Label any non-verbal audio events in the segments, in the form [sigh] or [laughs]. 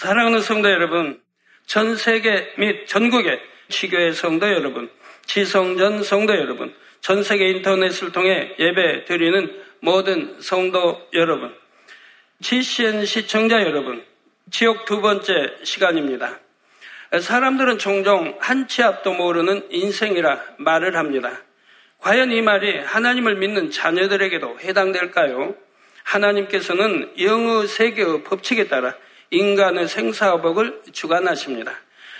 사랑하는 성도 여러분, 전 세계 및 전국의 지교의 성도 여러분, 지성전 성도 여러분, 전 세계 인터넷을 통해 예배 드리는 모든 성도 여러분, GCN 시청자 여러분, 지옥 두 번째 시간입니다. 사람들은 종종 한 치 앞도 모르는 인생이라 말을 합니다. 과연 이 말이 하나님을 믿는 자녀들에게도 해당될까요? 하나님께서는 영의 세계의 법칙에 따라 인간의 생사업을 주관하십니다.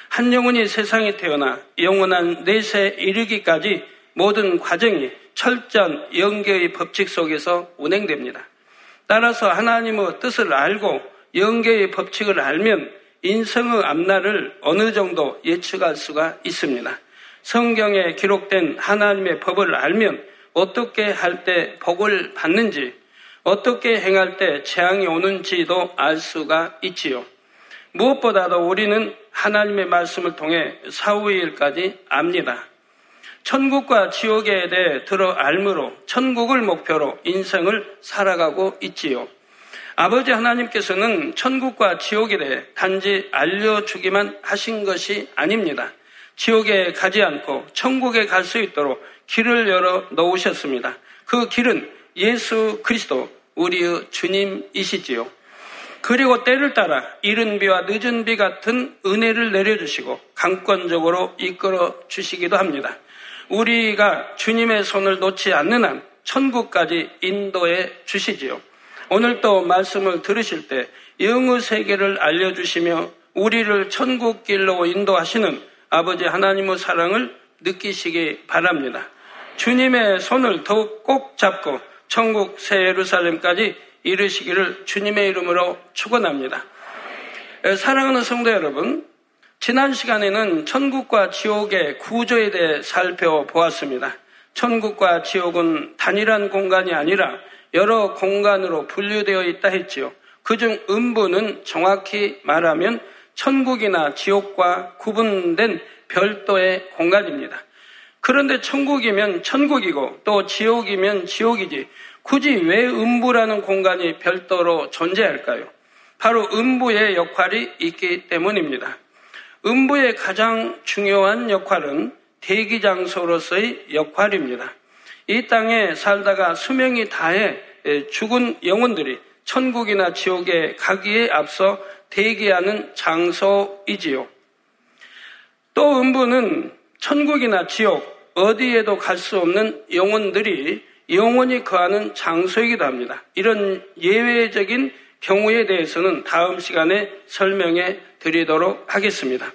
한 영혼이 세상에 태어나 영원한 내세 이르기까지 모든 과정이 철저한 영계의 법칙 속에서 운행됩니다. 따라서 하나님의 뜻을 알고 영계의 법칙을 알면 인성의 앞날을 어느 정도 예측할 수가 있습니다. 성경에 기록된 하나님의 법을 알면 어떻게 할 때 복을 받는지, 어떻게 행할 때 재앙이 오는지도 알 수가 있지요. 무엇보다도 우리는 하나님의 말씀을 통해 사후의 일까지 압니다. 천국과 지옥에 대해 들어 알므로 천국을 목표로 인생을 살아가고 있지요. 아버지 하나님께서는 천국과 지옥에 대해 단지 알려주기만 하신 것이 아닙니다. 지옥에 가지 않고 천국에 갈 수 있도록 길을 열어 놓으셨습니다. 그 길은 예수 그리스도 우리의 주님이시지요. 그리고 때를 따라 이른 비와 늦은 비 같은 은혜를 내려주시고 강권적으로 이끌어 주시기도 합니다. 우리가 주님의 손을 놓지 않는 한 천국까지 인도해 주시지요. 오늘 또 말씀을 들으실 때 영의 세계를 알려주시며 우리를 천국 길로 인도하시는 아버지 하나님의 사랑을 느끼시기 바랍니다. 주님의 손을 더욱 꼭 잡고 천국 새 예루살렘까지 이르시기를 주님의 이름으로 축원합니다. 사랑하는 성도 여러분, 지난 시간에는 천국과 지옥의 구조에 대해 살펴보았습니다. 천국과 지옥은 단일한 공간이 아니라 여러 공간으로 분류되어 있다 했지요. 그중 음부는 정확히 말하면 천국이나 지옥과 구분된 별도의 공간입니다. 그런데 천국이면 천국이고 또 지옥이면 지옥이지 굳이 왜 음부라는 공간이 별도로 존재할까요? 바로 음부의 역할이 있기 때문입니다. 음부의 가장 중요한 역할은 대기 장소로서의 역할입니다. 이 땅에 살다가 수명이 다해 죽은 영혼들이 천국이나 지옥에 가기에 앞서 대기하는 장소이지요. 또 음부는 천국이나 지옥 어디에도 갈 수 없는 영혼들이 영원히 거하는 장소이기도 합니다. 이런 예외적인 경우에 대해서는 다음 시간에 설명해 드리도록 하겠습니다.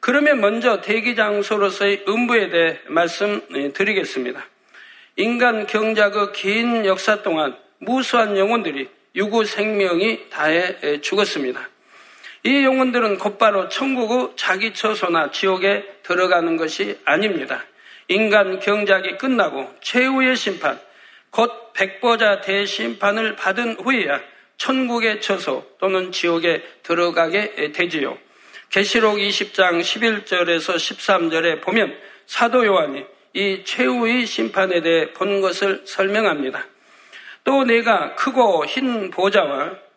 그러면 먼저 대기 장소로서의 음부에 대해 말씀드리겠습니다. 인간 경작의 긴 역사 동안 무수한 영혼들이 유구 생명이 다해 죽었습니다. 이 영혼들은 곧바로 천국의 자기 처소나 지옥에 들어가는 것이 아닙니다. 인간 경작이 끝나고 최후의 심판, 곧 백보자 대심판을 받은 후에야 천국의 처소 또는 지옥에 들어가게 되지요. 계시록 20장 11절에서 13절에 보면 사도 요한이 이 최후의 심판에 대해 본 것을 설명합니다. 또 내가 크고 흰 보좌와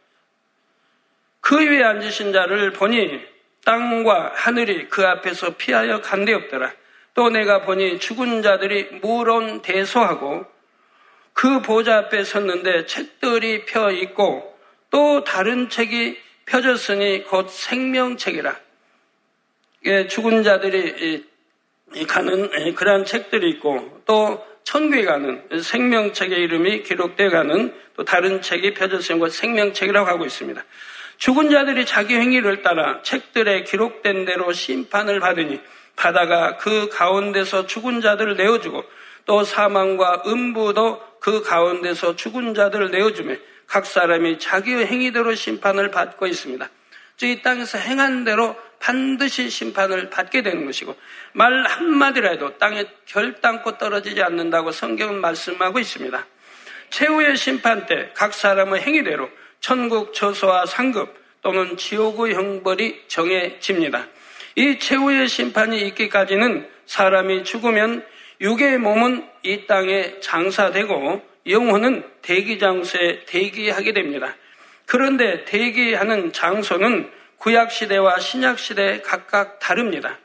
그 위에 앉으신 자를 보니 땅과 하늘이 그 앞에서 피하여 간데 없더라. 또 내가 보니 죽은 자들이 무론 대소하고 그 보좌 앞에 섰는데 책들이 펴 있고 또 다른 책이 펴졌으니 곧 생명책이라. 예, 죽은 자들이 가는 그러한 책들이 있고 또 천국에 가는 생명책의 이름이 기록되어 가는 또 다른 책이 펴졌으니 곧 생명책이라고 하고 있습니다. 죽은 자들이 자기 행위를 따라 책들에 기록된 대로 심판을 받으니 바다가 그 가운데서 죽은 자들을 내어주고 또 사망과 음부도 그 가운데서 죽은 자들을 내어주며 각 사람이 자기의 행위대로 심판을 받고 있습니다. 이 땅에서 행한 대로 반드시 심판을 받게 되는 것이고 말 한마디라도 땅에 결단코 떨어지지 않는다고 성경은 말씀하고 있습니다. 최후의 심판 때 각 사람의 행위대로 천국 처소와 상급 또는 지옥의 형벌이 정해집니다. 이 최후의 심판이 있기까지는 사람이 죽으면 육의 몸은 이 땅에 장사되고 영혼은 대기 장소에 대기하게 됩니다. 그런데 대기하는 장소는 구약 시대와 신약 시대 각각 다릅니다.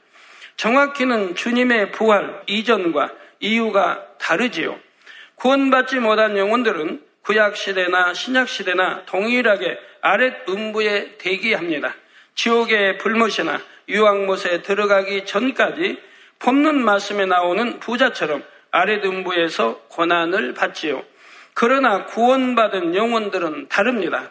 정확히는 주님의 부활 이전과 이유가 다르지요. 구원받지 못한 영혼들은 구약 시대나 신약 시대나 동일하게 아랫 음부에 대기합니다. 지옥의 불못이나 유황못에 들어가기 전까지 법문 말씀에 나오는 부자처럼 아랫 음부에서 고난을 받지요. 그러나 구원받은 영혼들은 다릅니다.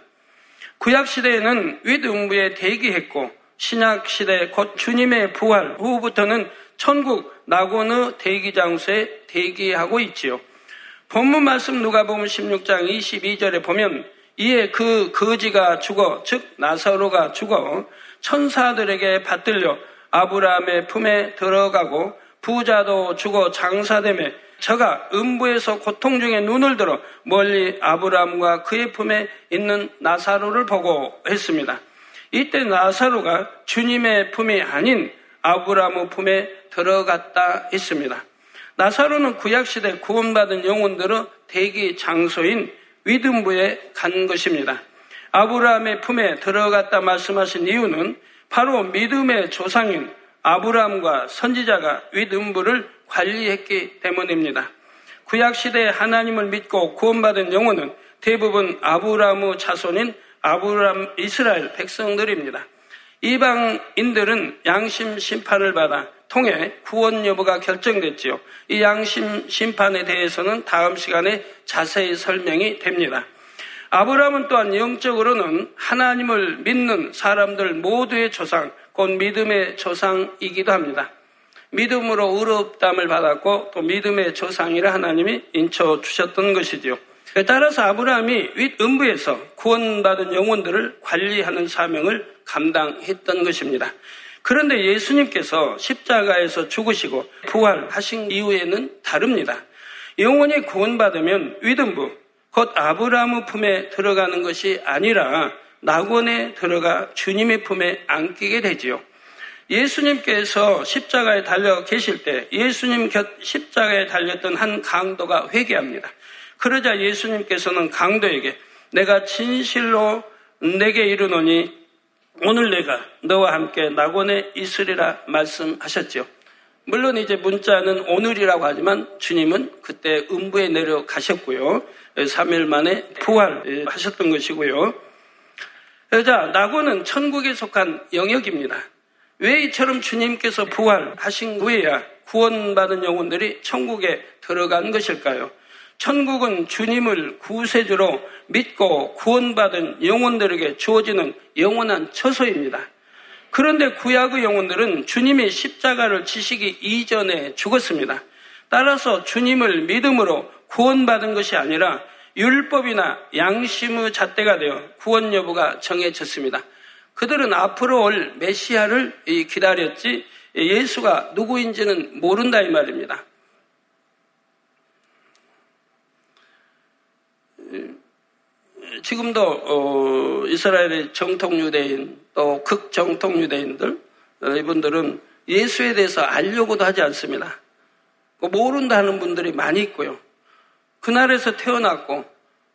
구약 시대에는 윗 음부에 대기했고 신약 시대 곧 주님의 부활 후부터는 천국 낙원의 대기 장소에 대기하고 있지요. 본문 말씀 누가 보면 16장 22절에 보면 이에 그 거지가 죽어 즉 나사로가 죽어 천사들에게 받들려 아브라함의 품에 들어가고 부자도 죽어 장사됨에 저가 음부에서 고통 중에 눈을 들어 멀리 아브라함과 그의 품에 있는 나사로를 보고 했습니다. 이때 나사로가 주님의 품이 아닌 아브라함의 품에 들어갔다 했습니다. 나사로는 구약시대 구원받은 영혼들의 대기 장소인 위든부에 간 것입니다. 아브라함의 품에 들어갔다 말씀하신 이유는 바로 믿음의 조상인 아브라함과 선지자가 윗음부를 관리했기 때문입니다. 구약시대에 하나님을 믿고 구원받은 영혼은 대부분 아브라함의 자손인 아브라함 이스라엘 백성들입니다. 이방인들은 양심 심판을 받아 통해 구원 여부가 결정됐지요. 이 양심 심판에 대해서는 다음 시간에 자세히 설명이 됩니다. 아브라함은 또한 영적으로는 하나님을 믿는 사람들 모두의 조상, 곧 믿음의 조상이기도 합니다. 믿음으로 의롭담을 받았고 또 믿음의 조상이라 하나님이 인쳐 주셨던 것이지요. 따라서 아브라함이 윗 음부에서 구원받은 영혼들을 관리하는 사명을 감당했던 것입니다. 그런데 예수님께서 십자가에서 죽으시고 부활하신 이후에는 다릅니다. 영혼이 구원받으면 윗음부, 곧 아브라함의 품에 들어가는 것이 아니라 낙원에 들어가 주님의 품에 안기게 되지요. 예수님께서 십자가에 달려 계실 때 예수님 곁 십자가에 달렸던 한 강도가 회개합니다. 그러자 예수님께서는 강도에게 내가 진실로 내게 이르노니 오늘 내가 너와 함께 낙원에 있으리라 말씀하셨죠. 물론 이제 문자는 오늘이라고 하지만 주님은 그때 음부에 내려가셨고요. 3일 만에 부활하셨던 것이고요. 자, 낙원은 천국에 속한 영역입니다. 왜 이처럼 주님께서 부활하신 후에야 구원받은 영혼들이 천국에 들어간 것일까요? 천국은 주님을 구세주로 믿고 구원받은 영혼들에게 주어지는 영원한 처소입니다. 그런데 구약의 영혼들은 주님의 십자가를 지시기 이전에 죽었습니다. 따라서 주님을 믿음으로 구원받은 것이 아니라 율법이나 양심의 잣대가 되어 구원 여부가 정해졌습니다. 그들은 앞으로 올 메시아를 기다렸지 예수가 누구인지는 모른다 이 말입니다. 지금도 어, 이스라엘의 정통 유대인 또 극정통 유대인들 어, 이분들은 예수에 대해서 알려고도 하지 않습니다. 그 모른다는 분들이 많이 있고요. 그날에서 태어났고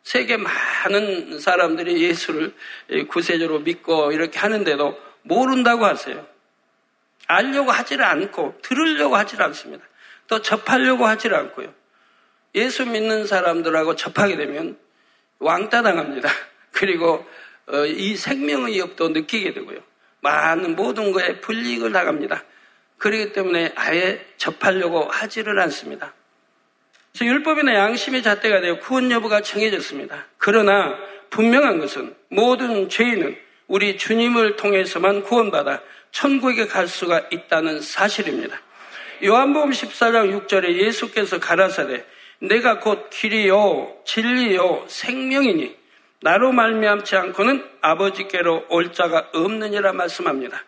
세계 많은 사람들이 예수를 구세주로 믿고 이렇게 하는데도 모른다고 하세요. 알려고 하지를 않고 들으려고 하질 않습니다. 또 접하려고 하질 않고요. 예수 믿는 사람들하고 접하게 되면 왕따 당합니다. [laughs] 그리고 어, 이 생명의 위협도 느끼게 되고요. 많은 모든 거에 불이익을 당합니다. 그렇기 때문에 아예 접하려고 하지를 않습니다. 그래서 율법이나 양심의 잣대가 되어 구원 여부가 정해졌습니다. 그러나 분명한 것은 모든 죄인은 우리 주님을 통해서만 구원받아 천국에 갈 수가 있다는 사실입니다. 요한복음 14장 6절에 예수께서 가라사대 내가 곧 길이요 진리요 생명이니 나로 말미암지 않고는 아버지께로 올 자가 없느니라 말씀합니다.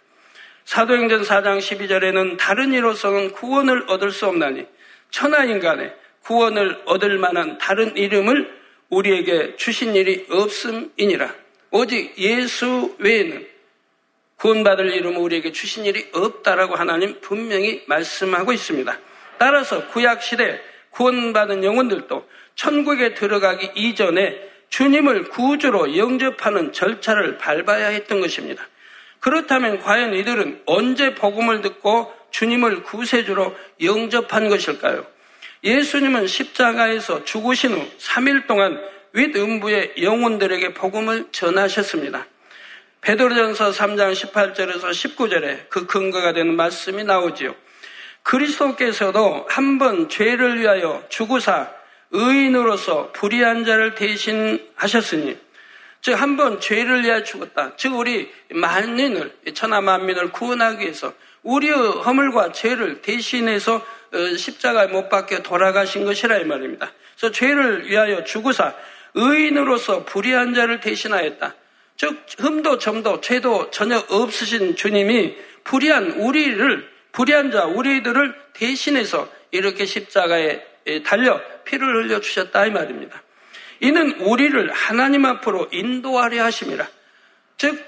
사도행전 4장 12절에는 다른 이로서는 구원을 얻을 수 없나니 천하 인간의 구원을 얻을 만한 다른 이름을 우리에게 주신 일이 없음이니라. 오직 예수 외에는 구원받을 이름을 우리에게 주신 일이 없다라고 하나님 분명히 말씀하고 있습니다. 따라서 구약 시대 구원받은 영혼들도 천국에 들어가기 이전에 주님을 구주로 영접하는 절차를 밟아야 했던 것입니다. 그렇다면 과연 이들은 언제 복음을 듣고 주님을 구세주로 영접한 것일까요? 예수님은 십자가에서 죽으신 후 3일 동안 윗음부의 영혼들에게 복음을 전하셨습니다. 베드로전서 3장 18절에서 19절에 그 근거가 되는 말씀이 나오지요. 그리스도께서도 한 번 죄를 위하여 죽으사 의인으로서 불의한 자를 대신하셨으니 즉 한 번 죄를 위하여 죽었다. 즉 우리 만인을 천하 만민을 구원하기 위해서 우리의 허물과 죄를 대신해서 어, 십자가에 못 박혀 돌아가신 것이라 이 말입니다. 그래서 죄를 위하여 죽으사 의인으로서 불의한 자를 대신하였다. 즉 흠도 점도 죄도 전혀 없으신 주님이 불의한 우리를 불의한 자 우리들을 대신해서 이렇게 십자가에 달려 피를 흘려 주셨다 이 말입니다. 이는 우리를 하나님 앞으로 인도하려 하심이라. 즉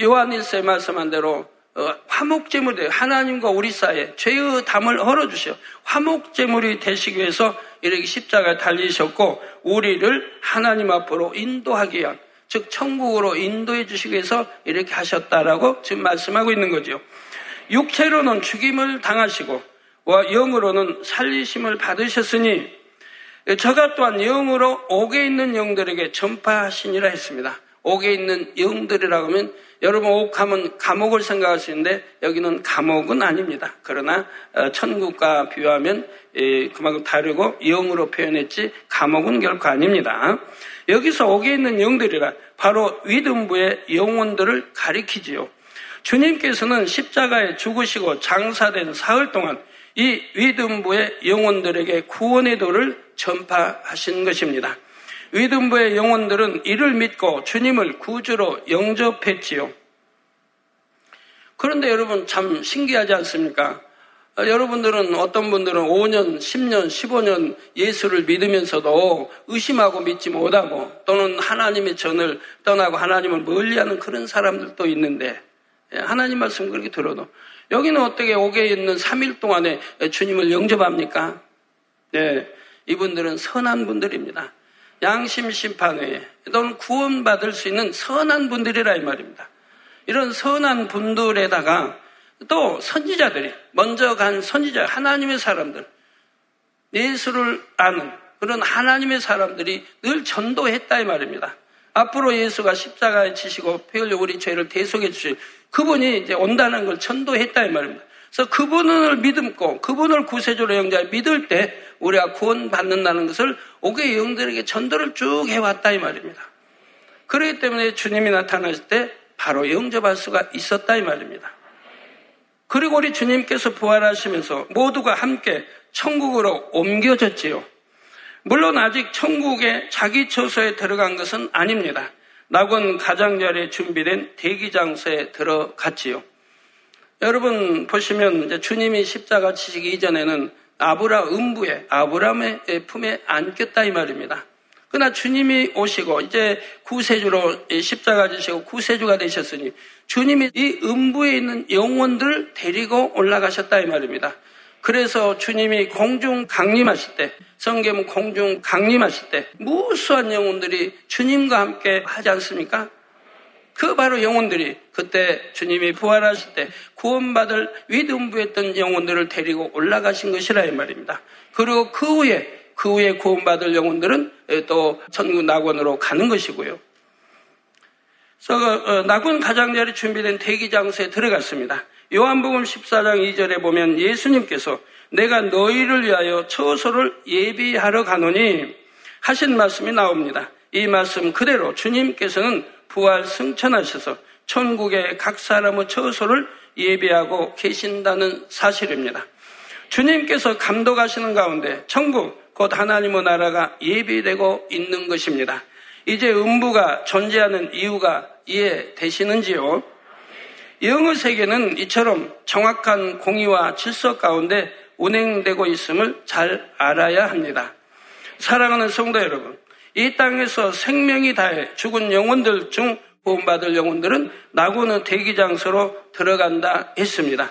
요한일서에 말씀한 대로 어, 화목제물이 하나님과 우리 사이에 죄의 담을 헐어 주시어 화목제물이 되시기 위해서 이렇게 십자가에 달리셨고 우리를 하나님 앞으로 인도하기 위한 즉 천국으로 인도해 주시기 위해서 이렇게 하셨다라고 지금 말씀하고 있는 거죠. 육체로는 죽임을 당하시고 영으로는 살리심을 받으셨으니 저가 또한 영으로 옥에 있는 영들에게 전파하시니라 했습니다. 옥에 있는 영들이라고 하면 여러분 옥하면 감옥을 있는데 여기는 감옥은 아닙니다. 그러나 어, 천국과 비유하면 그만큼 다르고 영으로 표현했지 감옥은 결코 아닙니다. 여기서 옥에 있는 영들이라 바로 위등부의 영혼들을 가리키지요. 주님께서는 십자가에 죽으시고 장사된 사흘 동안 이 위등부의 영혼들에게 구원의 도를 전파하신 것입니다. 위등부의 영혼들은 이를 믿고 주님을 구주로 영접했지요. 그런데 여러분 참 신기하지 않습니까? 아, 여러분들은 어떤 분들은 5년, 10년, 15년 예수를 믿으면서도 의심하고 믿지 못하고 또는 하나님의 전을 떠나고 하나님을 멀리하는 그런 사람들도 있는데 예, 하나님 말씀 그렇게 들어도 여기는 어떻게 옥에 있는 3일 동안에 주님을 영접합니까? 네, 이분들은 선한 분들입니다. 양심 심판회에 또는 구원받을 수 있는 선한 분들이라 이 말입니다. 이런 선한 분들에다가 또 선지자들이 먼저 간 선지자 하나님의 사람들 예수를 아는 그런 하나님의 사람들이 늘 전도했다 이 말입니다. 앞으로 예수가 십자가에 치시고 피 흘려 우리 죄를 대속해 주실 그분이 이제 온다는 걸 전도했다 이 말입니다. 그래서 그분을 믿음고 그분을 구세주로 영자 믿을 때 우리가 구원받는다는 것을 옥의 영들에게 전도를 쭉 해왔다 이 말입니다. 그렇기 때문에 주님이 나타나실 때 바로 영접할 수가 있었다 이 말입니다. 그리고 우리 주님께서 부활하시면서 모두가 함께 천국으로 옮겨졌지요. 물론 아직 천국에 자기 처소에 들어간 것은 아닙니다. 낙원 가장자리에 준비된 대기장소에 들어갔지요. 여러분 보시면 이제 주님이 십자가 치시기 이전에는 아브라 음부에 아브라함의 품에 안겼다 이 말입니다. 그러나 주님이 오시고 이제 구세주로 십자가 지시고 구세주가 되셨으니 주님이 이 음부에 있는 영혼들을 데리고 올라가셨다 이 말입니다. 그래서 주님이 공중 강림하실 때, 성경 공중 강림하실 때 무수한 영혼들이 주님과 함께 하지 않습니까? 그 바로 영혼들이 그때 주님이 부활하실 때 구원받을 위등부했던 영혼들을 데리고 올라가신 것이라 이 말입니다. 그리고 그 후에 그 후에 구원받을 영혼들은 또 천국 낙원으로 가는 것이고요. 그래서 어, 낙원 가장자리 준비된 대기 장소에 들어갔습니다. 요한복음 14장 2절에 보면 예수님께서 내가 너희를 위하여 처소를 예비하러 가노니 하신 말씀이 나옵니다. 이 말씀 그대로 주님께서는 부활 승천하셔서 천국의 각 사람의 처소를 예비하고 계신다는 사실입니다. 주님께서 감독하시는 가운데 천국 곧 하나님의 나라가 예비되고 있는 것입니다. 이제 음부가 존재하는 이유가 이해되시는지요? 영의 세계는 이처럼 정확한 공의와 질서 가운데 운행되고 있음을 잘 알아야 합니다. 사랑하는 성도 여러분, 이 땅에서 생명이 다해 죽은 영혼들 중 구원받을 영혼들은 낙원의 대기장소로 들어간다 했습니다.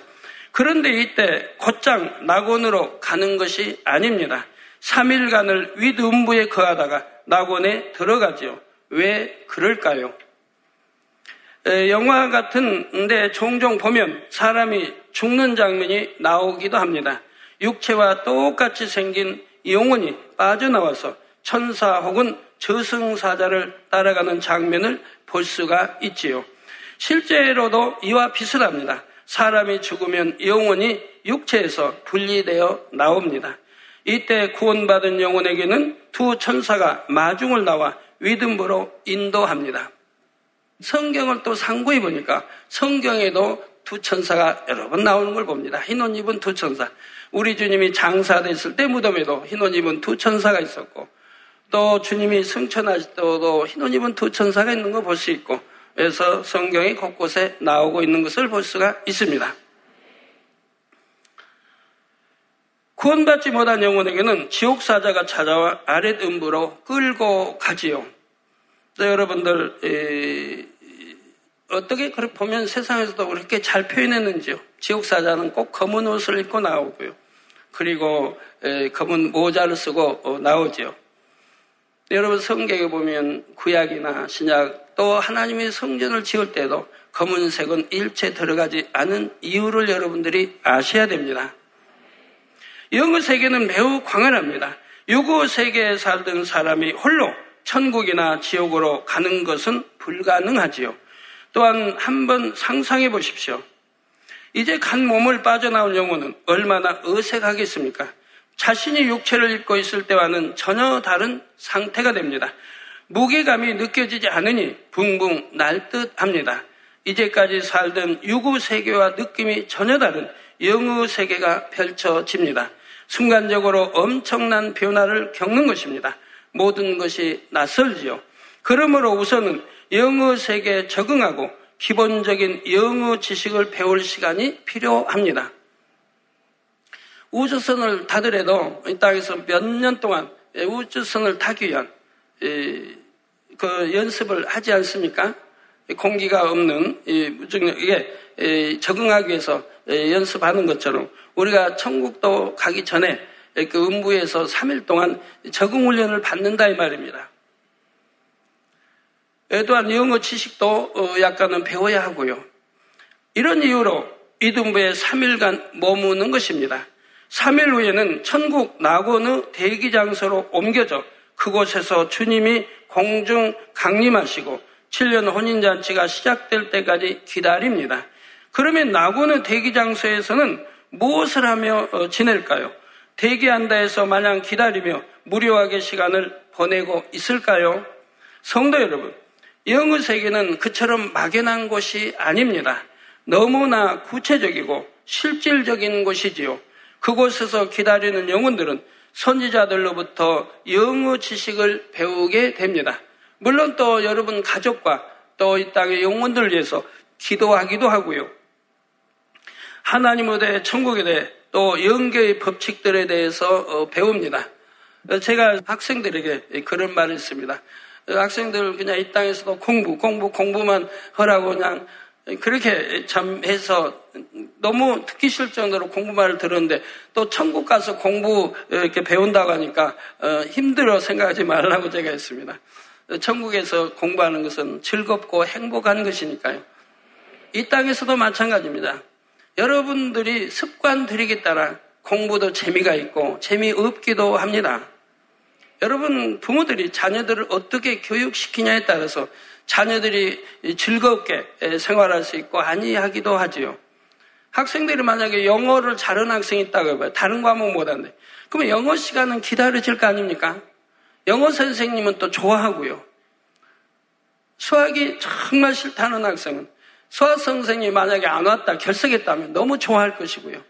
그런데 이때 곧장 낙원으로 가는 것이 아닙니다. 3일간을 윗음부에 거하다가 낙원에 들어가지요. 왜 그럴까요? 영화 같은데 종종 보면 사람이 죽는 장면이 나오기도 합니다. 육체와 똑같이 생긴 영혼이 빠져나와서 천사 혹은 저승사자를 따라가는 장면을 볼 수가 있지요. 실제로도 이와 비슷합니다. 사람이 죽으면 영혼이 육체에서 분리되어 나옵니다. 이때 구원받은 영혼에게는 두 천사가 마중을 나와 위등부로 인도합니다. 성경을 또 상고해 보니까 성경에도 두 천사가 여러 번 나오는 걸 봅니다. 흰옷 입은 두 천사. 우리 주님이 장사됐을 때 무덤에도 흰옷 입은 두 천사가 있었고 또 주님이 승천하실 때도 흰옷 입은 두 천사가 있는 거볼수 있고 그래서 성경이 곳곳에 나오고 있는 것을 볼 수가 있습니다. 구원받지 못한 영혼에게는 지옥사자가 찾아와 아랫 음부로 끌고 가지요. 여러분들 에, 어떻게 그렇게 보면 세상에서도 그렇게 잘 표현했는지요. 지옥사자는 꼭 검은 옷을 입고 나오고요. 그리고 에, 검은 모자를 쓰고 어, 나오지요. 여러분 성경에 보면 구약이나 신약 또 하나님의 성전을 지을 때도 검은색은 일체 들어가지 않은 이유를 여러분들이 아셔야 됩니다. 영의 세계는 매우 광활합니다. 유구 세계에 살던 사람이 홀로 천국이나 지옥으로 가는 것은 불가능하지요. 또한 한번 상상해 보십시오. 이제 간 몸을 빠져나온 영혼은 얼마나 어색하겠습니까? 자신이 육체를 입고 있을 때와는 전혀 다른 상태가 됩니다. 무게감이 느껴지지 않으니 붕붕 날 듯 합니다. 이제까지 살던 유구 세계와 느낌이 전혀 다른 영의 세계가 펼쳐집니다. 순간적으로 엄청난 변화를 겪는 것입니다. 모든 것이 낯설지요. 그러므로 우선은 영어 세계에 적응하고 기본적인 영어 지식을 배울 시간이 필요합니다. 우주선을 타더라도 이 땅에서 몇 년 동안 우주선을 타기 위한 그 연습을 하지 않습니까? 공기가 없는 무중력에 적응하기 위해서 연습하는 것처럼 우리가 천국도 가기 전에 그 음부에서 3일 동안 적응 훈련을 받는다 이 말입니다. 또한 영어 지식도 어, 약간은 배워야 하고요. 이런 이유로 이등부에 3일간 머무는 것입니다. 3일 후에는 천국 낙원의 대기 장소로 옮겨져 그곳에서 주님이 공중 강림하시고 7년 혼인잔치가 시작될 때까지 기다립니다. 그러면 낙원의 대기 장소에서는 무엇을 하며 어, 지낼까요? 대기한다 해서 마냥 기다리며 무료하게 시간을 보내고 있을까요? 성도 여러분, 영의 세계는 그처럼 막연한 곳이 아닙니다. 너무나 구체적이고 실질적인 곳이지요. 그곳에서 기다리는 영혼들은 선지자들로부터 영의 지식을 배우게 됩니다. 물론 또 여러분 가족과 또 이 땅의 영혼들을 위해서 기도하기도 하고요. 하나님에 대해 천국에 대해 또 영계의 법칙들에 대해서 어, 배웁니다. 제가 학생들에게 그런 말을 했습니다. 학생들 그냥 이 땅에서도 공부, 공부, 공부만 하라고 그냥 그렇게 참 해서 너무 듣기 싫을 정도로 공부만을 들었는데 또 천국 가서 공부 이렇게 배운다고 하니까 어, 힘들어 생각하지 말라고 제가 했습니다. 천국에서 공부하는 것은 즐겁고 행복한 것이니까요. 이 땅에서도 마찬가지입니다. 여러분들이 습관 들이기 따라 공부도 재미가 있고 재미없기도 합니다. 여러분 부모들이 자녀들을 어떻게 교육시키냐에 따라서 자녀들이 즐겁게 생활할 수 있고 아니하기도 하지요. 학생들이 만약에 영어를 잘하는 학생이 있다고 해봐요. 다른 과목 못하는데. 그러면 영어 시간은 기다려질 거 아닙니까? 영어 선생님은 또 좋아하고요. 수학이 정말 싫다는 학생은 수학 선생님이 만약에 안 왔다 결석했다면 너무 좋아할 것이고요.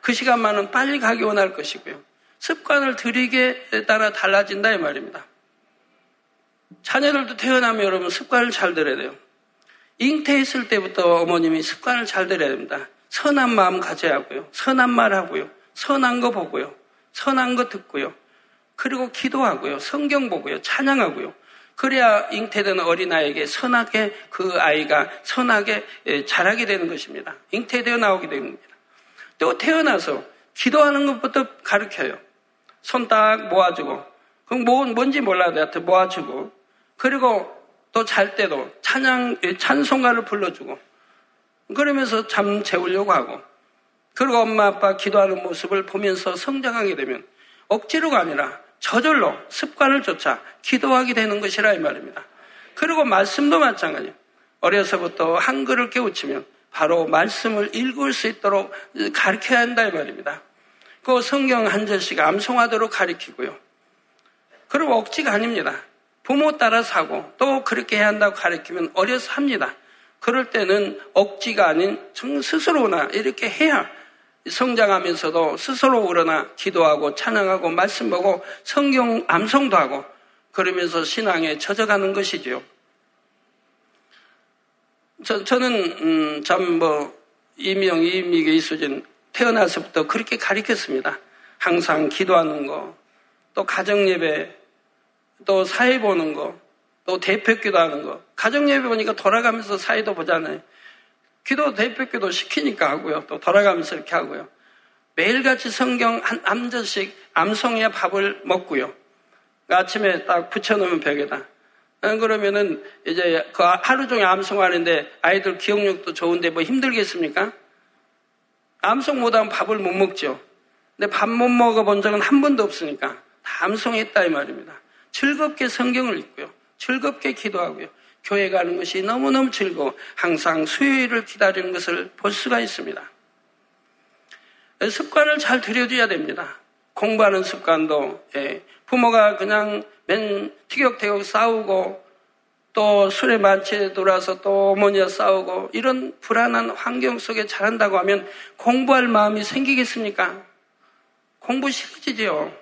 그 시간만은 빨리 가기 원할 것이고요. 습관을 들이게 따라 달라진다 이 말입니다. 자녀들도 태어나면 여러분 습관을 잘 들여야 돼요. 잉태했을 때부터 어머님이 습관을 잘 들여야 됩니다. 선한 마음 가져야 하고요. 선한 말 하고요. 선한 거 보고요. 선한 거 듣고요. 그리고 기도하고요. 성경 보고요. 찬양하고요. 그래야 잉태된 어린아이에게 선하게 그 아이가 선하게 예, 자라게 되는 것입니다. 잉태되어 나오게 됩니다. 또 태어나서 기도하는 것부터 가르쳐요. 손 딱 모아주고, 그럼 뭐, 뭔지 몰라도 하여튼 모아주고, 그리고 또 잘 때도 찬양, 찬송가를 불러주고 그러면서 잠 재우려고 하고 그리고 엄마 아빠 기도하는 모습을 보면서 성장하게 되면 억지로가 아니라 저절로 습관을 쫓아 기도하게 되는 것이라 이 말입니다. 그리고 말씀도 마찬가지예요. 어려서부터 한글을 깨우치면 바로 말씀을 읽을 수 있도록 가르쳐야 한다 이 말입니다. 그 성경 한 절씩 암송하도록 가르치고요. 그리고 억지가 아닙니다. 부모 따라서 하고 또 그렇게 해야 한다고 가르치면 어려서 합니다. 그럴 때는 억지가 아닌 스스로나 이렇게 해야 성장하면서도 스스로 우러나 기도하고 찬양하고 말씀 보고 성경 암송도 하고 그러면서 신앙에 젖어가는 것이지요. 저, 저는 음, 참뭐 이명, 이미계, 이수진 태어나서부터 그렇게 가르쳤습니다. 항상 기도하는 거, 또 가정 예배, 또 사회 보는 거, 또 대표 기도 하는 거. 가정 예배 보니까 돌아가면서 사회도 보잖아요. 기도 대표 기도 시키니까 하고요. 또 돌아가면서 이렇게 하고요. 매일같이 성경 한 암절씩 암송해야 밥을 먹고요. 아침에 딱 붙여놓으면 벽에다. 그러면은 이제 그 하루 종일 암송하는데 아이들 기억력도 좋은데 뭐 힘들겠습니까? 암송 못하면 밥을 못 먹죠. 근데 밥 못 먹어본 적은 한 번도 없으니까 다 암송했다 이 말입니다. 즐겁게 성경을 읽고요. 즐겁게 기도하고요. 교회 가는 것이 너무너무 즐거워 항상 수요일을 기다리는 것을 볼 수가 있습니다. 습관을 잘 들여줘야 됩니다. 공부하는 습관도 예, 부모가 그냥 맨 티격태격 싸우고 또 술에 만취해 돌아서 또 어머니와 싸우고 이런 불안한 환경 속에 자란다고 하면 공부할 마음이 생기겠습니까? 공부 싫어지죠.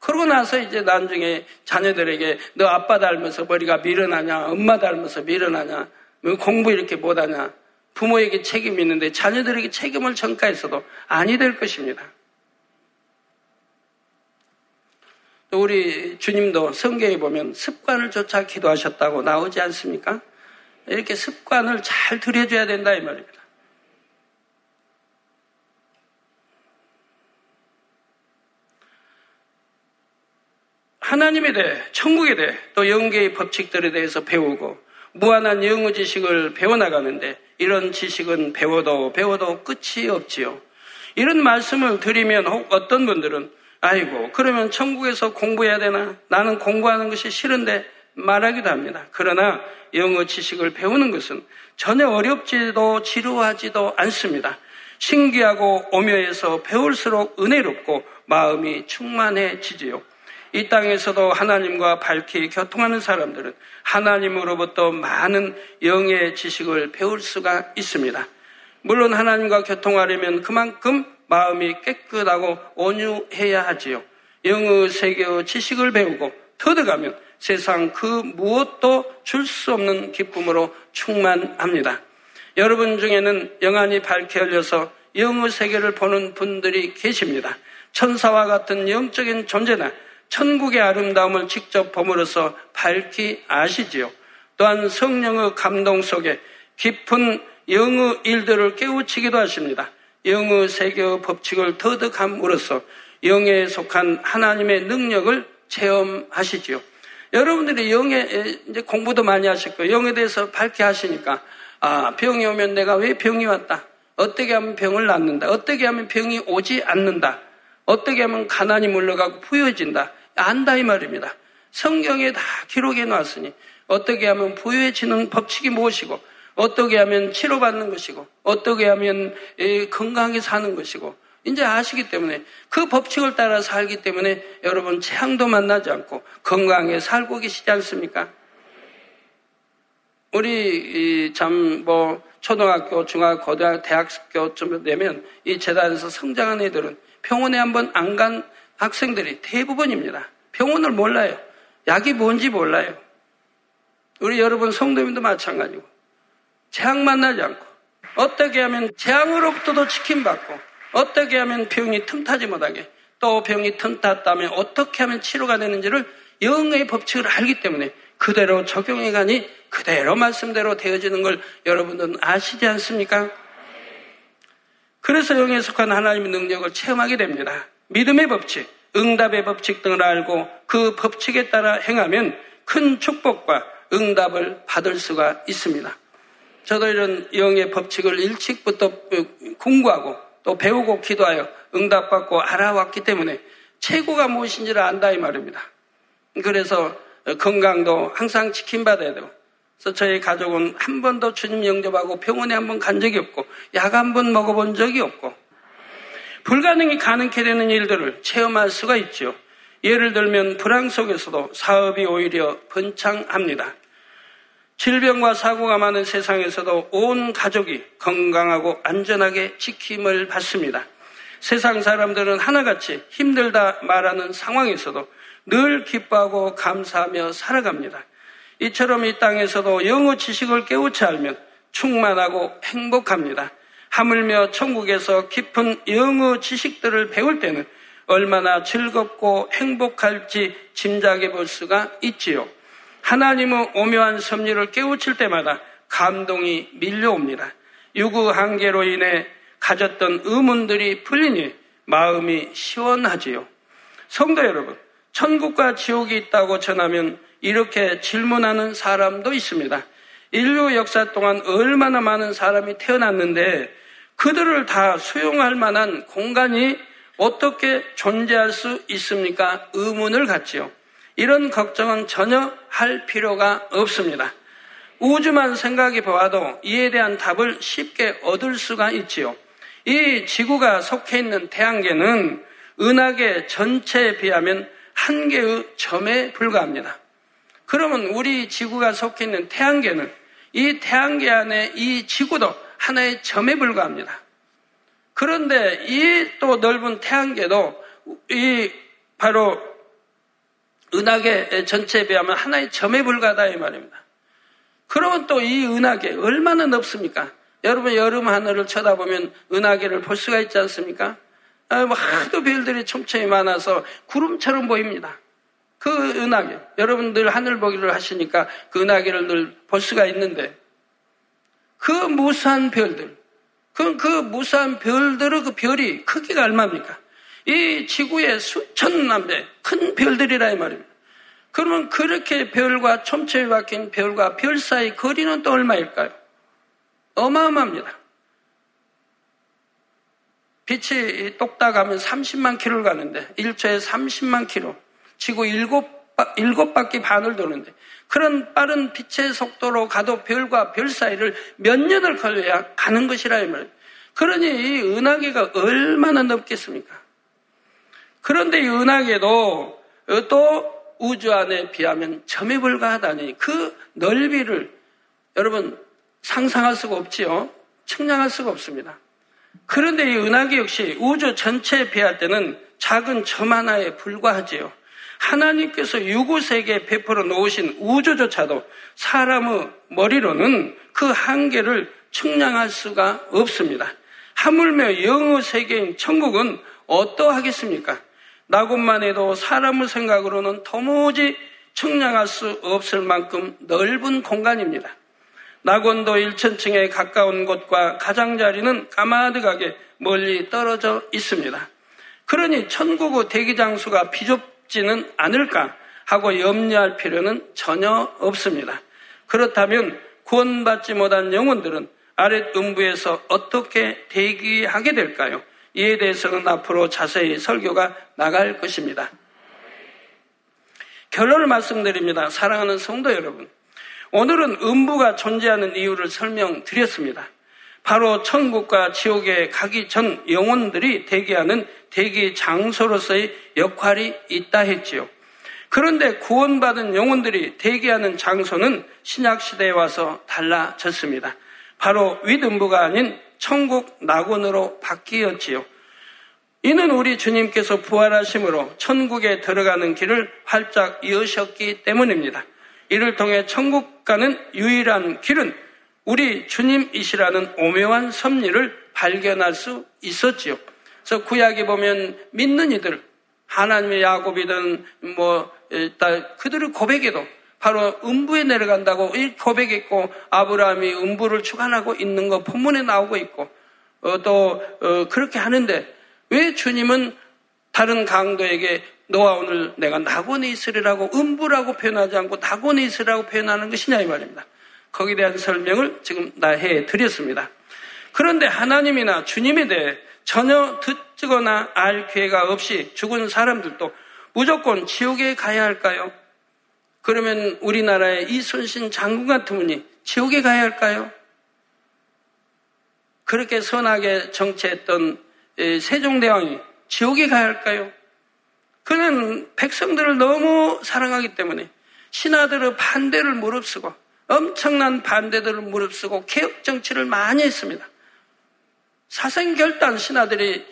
그러고 나서 이제 나중에 자녀들에게 너 아빠 닮아서 머리가 미련하냐, 엄마 닮아서 미련하냐, 뭐 공부 이렇게 못하냐, 부모에게 책임이 있는데 자녀들에게 책임을 전가해서도 아니 될 것입니다. 또 우리 주님도 성경에 보면 습관을 쫓아 기도하셨다고 나오지 않습니까? 이렇게 습관을 잘 들여줘야 된다 이 말입니다. 하나님에 대해, 천국에 대해, 또 영계의 법칙들에 대해서 배우고 무한한 영어 지식을 배워나가는데 이런 지식은 배워도 배워도 끝이 없지요. 이런 말씀을 드리면 혹 어떤 분들은 아이고 그러면 천국에서 공부해야 되나? 나는 공부하는 것이 싫은데 말하기도 합니다. 그러나 영어 지식을 배우는 것은 전혀 어렵지도 지루하지도 않습니다. 신기하고 오묘해서 배울수록 은혜롭고 마음이 충만해지지요. 이 땅에서도 하나님과 밝히 교통하는 사람들은 하나님으로부터 많은 영의 지식을 배울 수가 있습니다. 물론 하나님과 교통하려면 그만큼 마음이 깨끗하고 온유해야 하지요. 영의 세계의 지식을 배우고 터득하면 세상 그 무엇도 줄 수 없는 기쁨으로 충만합니다. 여러분 중에는 영안이 밝게 열려서 영의 세계를 보는 분들이 계십니다. 천사와 같은 영적인 존재나 천국의 아름다움을 직접 봄으로써 밝히 아시지요. 또한 성령의 감동 속에 깊은 영의 일들을 깨우치기도 하십니다. 영의 세계의 법칙을 터득함으로써 영에 속한 하나님의 능력을 체험하시지요. 여러분들이 영에 이제 공부도 많이 하셨고 영에 대해서 밝게 하시니까 아 병이 오면 내가 왜 병이 왔다. 어떻게 하면 병을 낫는다. 어떻게 하면 병이 오지 않는다. 어떻게 하면 가난이 물러가고 부여진다. 안다 이 말입니다. 성경에 다 기록해 놨으니 어떻게 하면 부유해지는 법칙이 무엇이고 어떻게 하면 치료받는 것이고 어떻게 하면 건강하게 사는 것이고 이제 아시기 때문에 그 법칙을 따라 살기 때문에 여러분 재앙도 만나지 않고 건강하게 살고 계시지 않습니까? 우리 참 뭐 초등학교, 중학교, 고등학교, 대학교쯤 되면 이 재단에서 성장한 애들은 병원에 한번 안 간 학생들이 대부분입니다. 병원을 몰라요. 약이 뭔지 몰라요. 우리 여러분 성도님도 마찬가지고 재앙 만나지 않고 어떻게 하면 재앙으로부터도 지킴받고 어떻게 하면 병이 틈타지 못하게 또 병이 틈탔다면 어떻게 하면 치료가 되는지를 영의 법칙을 알기 때문에 그대로 적용해 가니 그대로 말씀대로 되어지는 걸 여러분들은 아시지 않습니까? 그래서 영에 속한 하나님의 능력을 체험하게 됩니다. 믿음의 법칙, 응답의 법칙 등을 알고 그 법칙에 따라 행하면 큰 축복과 응답을 받을 수가 있습니다. 저도 이런 영의 법칙을 일찍부터 공부하고 또 배우고 기도하여 응답받고 알아왔기 때문에 최고가 무엇인지를 안다 이 말입니다. 그래서 건강도 항상 지킴받아야 되고 그래서 저희 가족은 한 번도 주님 영접하고 병원에 한 번 간 적이 없고 약 한 번 먹어본 적이 없고 불가능이 가능케 되는 일들을 체험할 수가 있죠. 예를 들면 불황 속에서도 사업이 오히려 번창합니다. 질병과 사고가 많은 세상에서도 온 가족이 건강하고 안전하게 지킴을 받습니다. 세상 사람들은 하나같이 힘들다 말하는 상황에서도 늘 기뻐하고 감사하며 살아갑니다. 이처럼 이 땅에서도 영어 지식을 깨우치 알면 충만하고 행복합니다. 하물며 천국에서 깊은 영어 지식들을 배울 때는 얼마나 즐겁고 행복할지 짐작해 볼 수가 있지요. 하나님의 오묘한 섭리를 깨우칠 때마다 감동이 밀려옵니다. 유구 한계로 인해 가졌던 의문들이 풀리니 마음이 시원하지요. 성도 여러분, 천국과 지옥이 있다고 전하면 이렇게 질문하는 사람도 있습니다. 인류 역사 동안 얼마나 많은 사람이 태어났는데 그들을 다 수용할 만한 공간이 어떻게 존재할 수 있습니까? 의문을 갖지요. 이런 걱정은 전혀 할 필요가 없습니다. 우주만 생각해 보아도 이에 대한 답을 쉽게 얻을 수가 있지요. 이 지구가 속해 있는 태양계는 은하계 전체에 비하면 한 개의 점에 불과합니다. 그러면 우리 지구가 속해 있는 태양계는 이 태양계 안에 이 지구도 하나의 점에 불과합니다. 그런데 이 또 넓은 태양계도 이 바로 은하계 전체에 비하면 하나의 점에 불과하다 이 말입니다. 그러면 또 이 은하계 얼마나 넓습니까? 여러분 여름 하늘을 쳐다보면 은하계를 볼 수가 있지 않습니까? 아, 뭐 하도 별들이 촘촘히 많아서 구름처럼 보입니다. 그 은하계 여러분들 하늘 보기를 하시니까 그 은하계를 늘 볼 수가 있는데 그 무수한 별들 그, 그 무수한 별들의 그 별이 크기가 얼마입니까? 이 지구의 수천 남배 큰 별들이라 이 말입니다. 그러면 그렇게 별과 촘촘히 박힌 별과 별 사이 거리는 또 얼마일까요? 어마어마합니다. 빛이 똑딱 하면 30만 킬로를 가는데 1초에 30만 킬로 지구 7, 7바퀴 반을 도는데 그런 빠른 빛의 속도로 가도 별과 별 사이를 몇 년을 걸려야 가는 것이라 이 말이에요. 그러니 이 은하계가 얼마나 넓겠습니까? 그런데 이 은하계도 또 우주 안에 비하면 점에 불과하다니 그 넓이를 여러분 상상할 수가 없지요. 측량할 수가 없습니다. 그런데 이 은하계 역시 우주 전체에 비할 때는 작은 점 하나에 불과하지요. 하나님께서 유구세계에 베풀어 놓으신 우주조차도 사람의 머리로는 그 한계를 측량할 수가 없습니다. 하물며 영의 세계인 천국은 어떠하겠습니까? 나곳만 해도 사람의 생각으로는 도무지 측량할 수 없을 만큼 넓은 공간입니다. 낙원도 1천층에 가까운 곳과 가장자리는 까마득하게 멀리 떨어져 있습니다. 그러니 천국의 대기장수가 비좁지는 않을까 하고 염려할 필요는 전혀 없습니다. 그렇다면 구원받지 못한 영혼들은 아랫 음부에서 어떻게 대기하게 될까요? 이에 대해서는 앞으로 자세히 설교가 나갈 것입니다. 결론을 말씀드립니다. 사랑하는 성도 여러분. 오늘은 음부가 존재하는 이유를 설명드렸습니다. 바로 천국과 지옥에 가기 전 영혼들이 대기하는 대기 장소로서의 역할이 있다 했지요. 그런데 구원받은 영혼들이 대기하는 장소는 신약시대에 와서 달라졌습니다. 바로 윗음부가 아닌 천국 낙원으로 바뀌었지요. 이는 우리 주님께서 부활하심으로 천국에 들어가는 길을 활짝 여셨기 때문입니다. 이를 통해 천국 가는 유일한 길은 우리 주님이시라는 오묘한 섭리를 발견할 수 있었지요. 그래서 구약에 보면 믿는 이들, 하나님의 야곱이든 뭐 그들의 고백에도 바로 음부에 내려간다고 고백했고 아브라함이 음부를 주관하고 있는 거 본문에 나오고 있고 어, 또 어, 그렇게 하는데 왜 주님은 다른 강도에게 너와 오늘 내가 낙원에 있으리라고 음부라고 표현하지 않고 낙원에 있으리라고 표현하는 것이냐 이 말입니다. 거기에 대한 설명을 지금 다해 드렸습니다. 그런데 하나님이나 주님에 대해 전혀 듣거나 알 기회가 없이 죽은 사람들도 무조건 지옥에 가야 할까요? 그러면 우리나라의 이순신 장군 같은 분이 지옥에 가야 할까요? 그렇게 선하게 정치했던 세종대왕이 지옥에 가야 할까요? 그는 백성들을 너무 사랑하기 때문에 신하들의 반대를 무릅쓰고 엄청난 반대들을 무릅쓰고 개혁 정치를 많이 했습니다. 사생결단 신하들이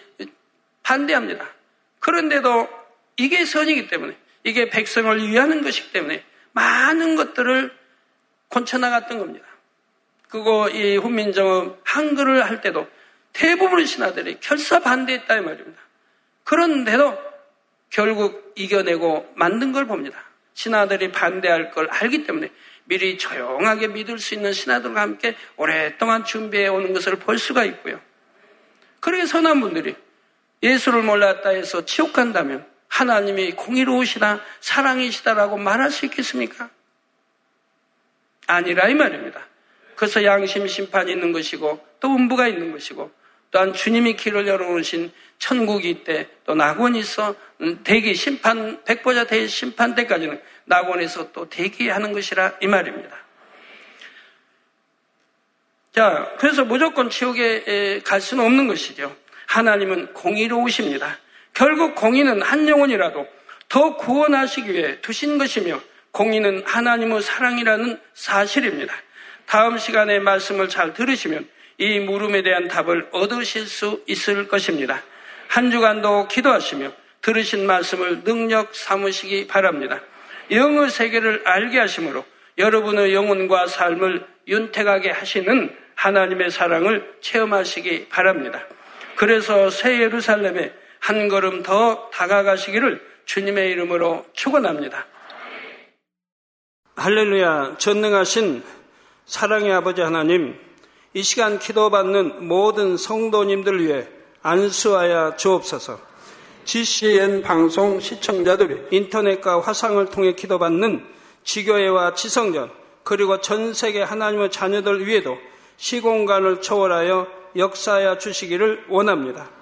반대합니다. 그런데도 이게 선이기 때문에 이게 백성을 위하는 것이기 때문에 많은 것들을 건쳐나갔던 겁니다. 그거 이 훈민정음 한글을 할 때도 대부분의 신하들이 결사 반대했다 이 말입니다. 그런데도 결국 이겨내고 만든 걸 봅니다. 신하들이 반대할 걸 알기 때문에 미리 조용하게 믿을 수 있는 신하들과 함께 오랫동안 준비해 오는 것을 볼 수가 있고요. 그렇게 선한 분들이 예수를 몰랐다 해서 간다면 하나님이 공의로우시다, 사랑이시다라고 말할 수 있겠습니까? 아니라 이 말입니다. 그래서 양심 심판이 있는 것이고 또 음부가 있는 것이고 또한 주님이 길을 열어놓으신 천국이 있대 또 낙원이 있어 음, 대기 심판 백보자 대 심판 때까지는 낙원에서 또 대기하는 것이라 이 말입니다. 자, 그래서 무조건 지옥에 갈 수는 없는 것이죠. 하나님은 공의로우십니다. 결국 공의는 한 영혼이라도 더 구원하시기 위해 두신 것이며 공의는 하나님의 사랑이라는 사실입니다. 다음 시간에 말씀을 잘 들으시면 이 물음에 대한 답을 얻으실 수 있을 것입니다. 한 주간도 기도하시며 들으신 말씀을 능력 삼으시기 바랍니다. 영의 세계를 알게 하심으로 여러분의 영혼과 삶을 윤택하게 하시는 하나님의 사랑을 체험하시기 바랍니다. 그래서 새 예루살렘에 한 걸음 더 다가가시기를 주님의 이름으로 축원합니다. 할렐루야 전능하신 사랑의 아버지 하나님 이 시간 기도받는 모든 성도님들 위해 안수하여 주옵소서. GCN 방송 시청자들이 인터넷과 화상을 통해 기도받는 지교회와 지성전 그리고 전 세계 하나님의 자녀들 위에도 시공간을 초월하여 역사하여 주시기를 원합니다.